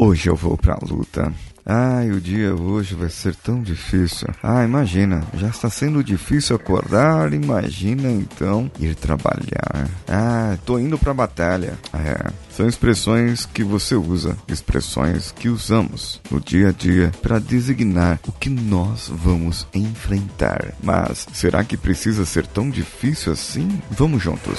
Hoje eu vou pra luta. Ai, o dia hoje vai ser tão difícil. Ah, imagina, já está sendo difícil acordar, imagina então ir trabalhar. Ah, tô indo pra batalha. É, são expressões que você usa, expressões que usamos no dia a dia para designar o que nós vamos enfrentar. Mas será que precisa ser tão difícil assim? Vamos juntos.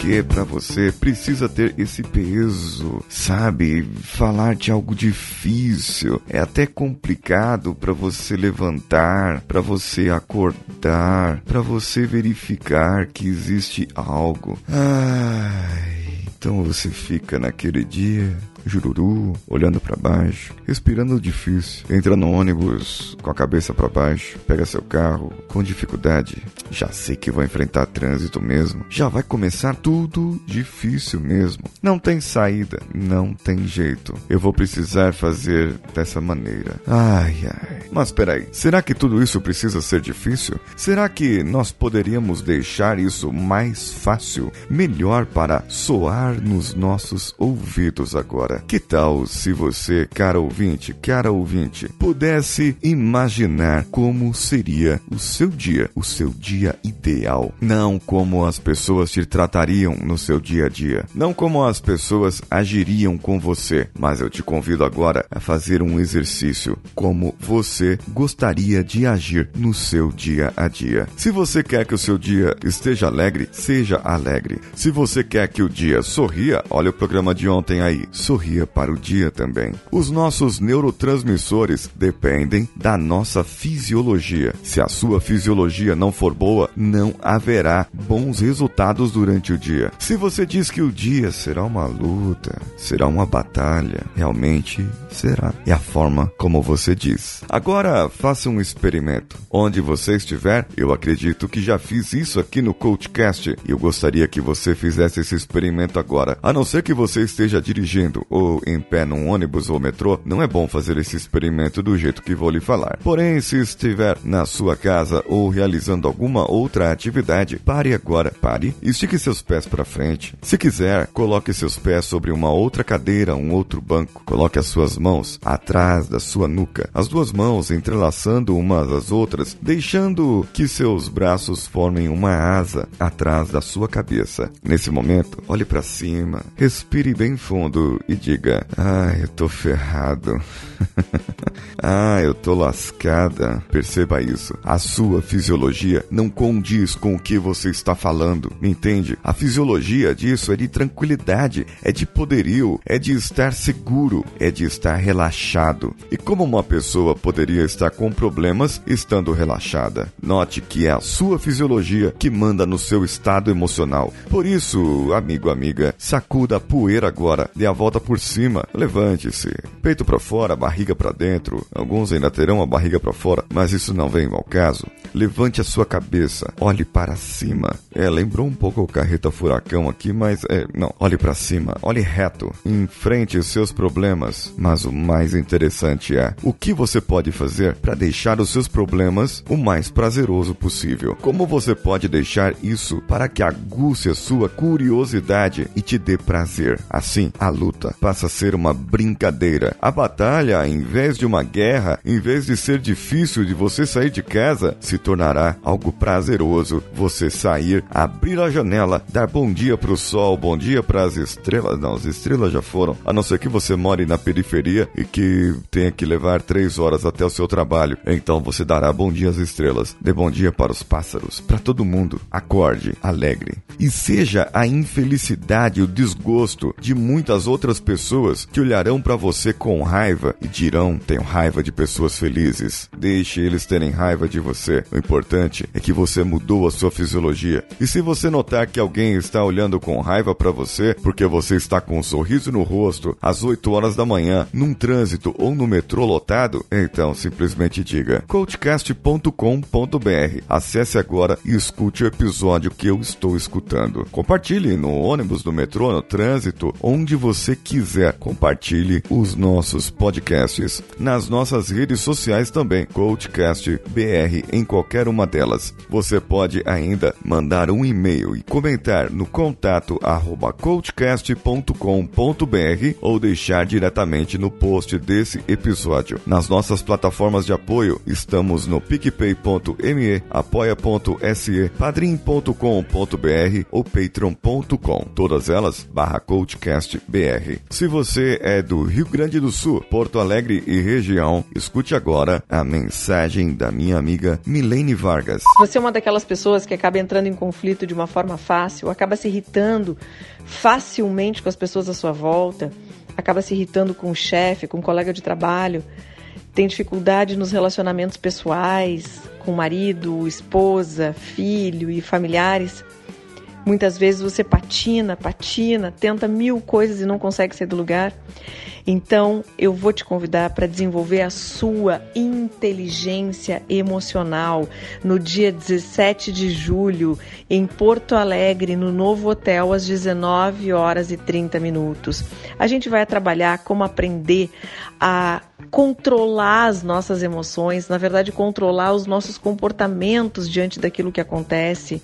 Porque para você precisa ter esse peso, sabe? Falar de algo difícil é até complicado para você levantar, para você acordar, para você verificar que existe algo. Ai, então você fica naquele dia jururu, olhando para baixo, respirando difícil. Entra no ônibus com a cabeça para baixo, pega seu carro com dificuldade. Já sei que vou enfrentar trânsito mesmo. Já vai começar tudo difícil mesmo. Não tem saída, não tem jeito. Eu vou precisar fazer dessa maneira. Ai, ai. Mas peraí, será que tudo isso precisa ser difícil? Será que nós poderíamos deixar isso mais fácil, melhor para soar nos nossos ouvidos agora? Que tal se você, cara ouvinte, cara ouvinte, pudesse imaginar como seria o seu dia, o seu dia ideal? Não como as pessoas te tratariam no seu dia a dia, não como as pessoas agiriam com você, mas eu te convido agora a fazer um exercício como você gostaria de agir no seu dia a dia. Se você quer que o seu dia esteja alegre, seja alegre. Se você quer que o dia sorria, olha o programa de ontem aí, sorria para o dia também. Os nossos neurotransmissores dependem da nossa fisiologia. Se a sua fisiologia não for boa, não haverá bons resultados durante o dia. Se você diz que o dia será uma luta, será uma batalha, realmente será. É a forma como você diz. Agora faça um experimento. Onde você estiver, eu acredito que já fiz isso aqui no Coachcast eu gostaria que você fizesse esse experimento agora. A não ser que você esteja dirigindo ou em pé num ônibus ou metrô, não é bom fazer esse experimento do jeito que vou lhe falar. Porém, se estiver na sua casa ou realizando alguma outra atividade, pare agora. Pare estique seus pés para frente. Se quiser, coloque seus pés sobre uma outra cadeira, um outro banco. Coloque as suas mãos atrás da sua nuca, as duas mãos entrelaçando umas às outras, deixando que seus braços formem uma asa atrás da sua cabeça. Nesse momento, olhe para cima, respire bem fundo e diga: Ah, eu tô ferrado. ah, eu tô lascada. Perceba isso. A sua fisiologia não condiz com o que você está falando. Entende? A fisiologia disso é de tranquilidade, é de poderio, é de estar seguro, é de estar relaxado. E como uma pessoa poderia estar com problemas estando relaxada? Note que é a sua fisiologia que manda no seu estado emocional. Por isso, amigo, amiga, sacuda a poeira agora, dê a volta por cima, levante-se, peito para fora, barriga para dentro. Alguns ainda terão a barriga para fora, mas isso não vem ao caso. Levante a sua cabeça, olhe para cima. É, lembrou um pouco o carreta furacão aqui, mas é, não, olhe para cima, olhe reto, enfrente os seus problemas. Mas o mais interessante é o que você pode fazer para deixar os seus problemas o mais prazeroso possível. Como você pode deixar isso para que aguce a sua curiosidade e te dê prazer. Assim, a luta passa a ser uma brincadeira. A batalha, em vez de uma guerra, em vez de ser difícil de você sair de casa, se tornará algo prazeroso. Você sair, abrir a janela, dar bom dia para o sol, bom dia para as estrelas. Não, as estrelas já foram. A não ser que você more na periferia e que tenha que levar três horas até o seu trabalho. Então você dará bom dia às estrelas. Dê bom dia para os pássaros, para todo mundo. Acorde, alegre. E seja a infelicidade, o desgosto de muitas outras pessoas que olharão para você com raiva e dirão: tenho raiva de pessoas felizes. Deixe eles terem raiva de você. O importante é que você mudou a sua fisiologia. E se você notar que alguém está olhando com raiva para você porque você está com um sorriso no rosto às 8 horas da manhã, num trânsito ou no metrô lotado, então simplesmente diga coachcast.com.br. Acesse agora e escute o episódio que eu estou escutando. Compartilhe no ônibus, no metrô, no trânsito, onde você quiser. Compartilhe os nossos podcasts nas nossas redes sociais também, Coachcast BR em qualquer uma delas. Você pode ainda mandar um e-mail e comentar no contato arroba coachcast.com.br ou deixar diretamente no post desse episódio. Nas nossas plataformas de apoio, estamos no picpay.me, apoia.se, padrim.com.br ou patreon.com. Todas elas barra coachcastbr. Se você é do Rio Grande do Sul, Porto Alegre e região, escute agora a mensagem da minha amiga Milene Vargas. Você é uma daquelas pessoas que acaba entrando em conflito de uma forma fácil, acaba se irritando facilmente com as pessoas à sua volta, acaba se irritando com o chefe, com o colega de trabalho, tem dificuldade nos relacionamentos pessoais, com marido, esposa, filho e familiares. Muitas vezes você patina, patina, tenta mil coisas e não consegue sair do lugar. Então, eu vou te convidar para desenvolver a sua inteligência emocional no dia 17 de julho, em Porto Alegre, no novo hotel, às 19 horas e 30 minutos. A gente vai trabalhar como aprender a controlar as nossas emoções, na verdade, controlar os nossos comportamentos diante daquilo que acontece.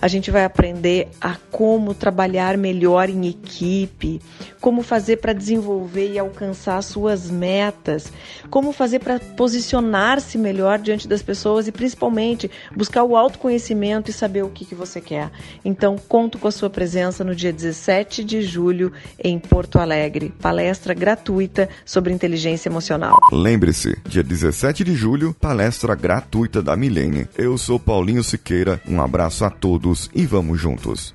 A gente vai aprender a como trabalhar melhor em equipe, como fazer para desenvolver alcançar suas metas, como fazer para posicionar-se melhor diante das pessoas e principalmente buscar o autoconhecimento e saber o que, que você quer. Então, conto com a sua presença no dia 17 de julho em Porto Alegre, palestra gratuita sobre inteligência emocional. Lembre-se, dia 17 de julho, palestra gratuita da Milene. Eu sou Paulinho Siqueira, um abraço a todos e vamos juntos.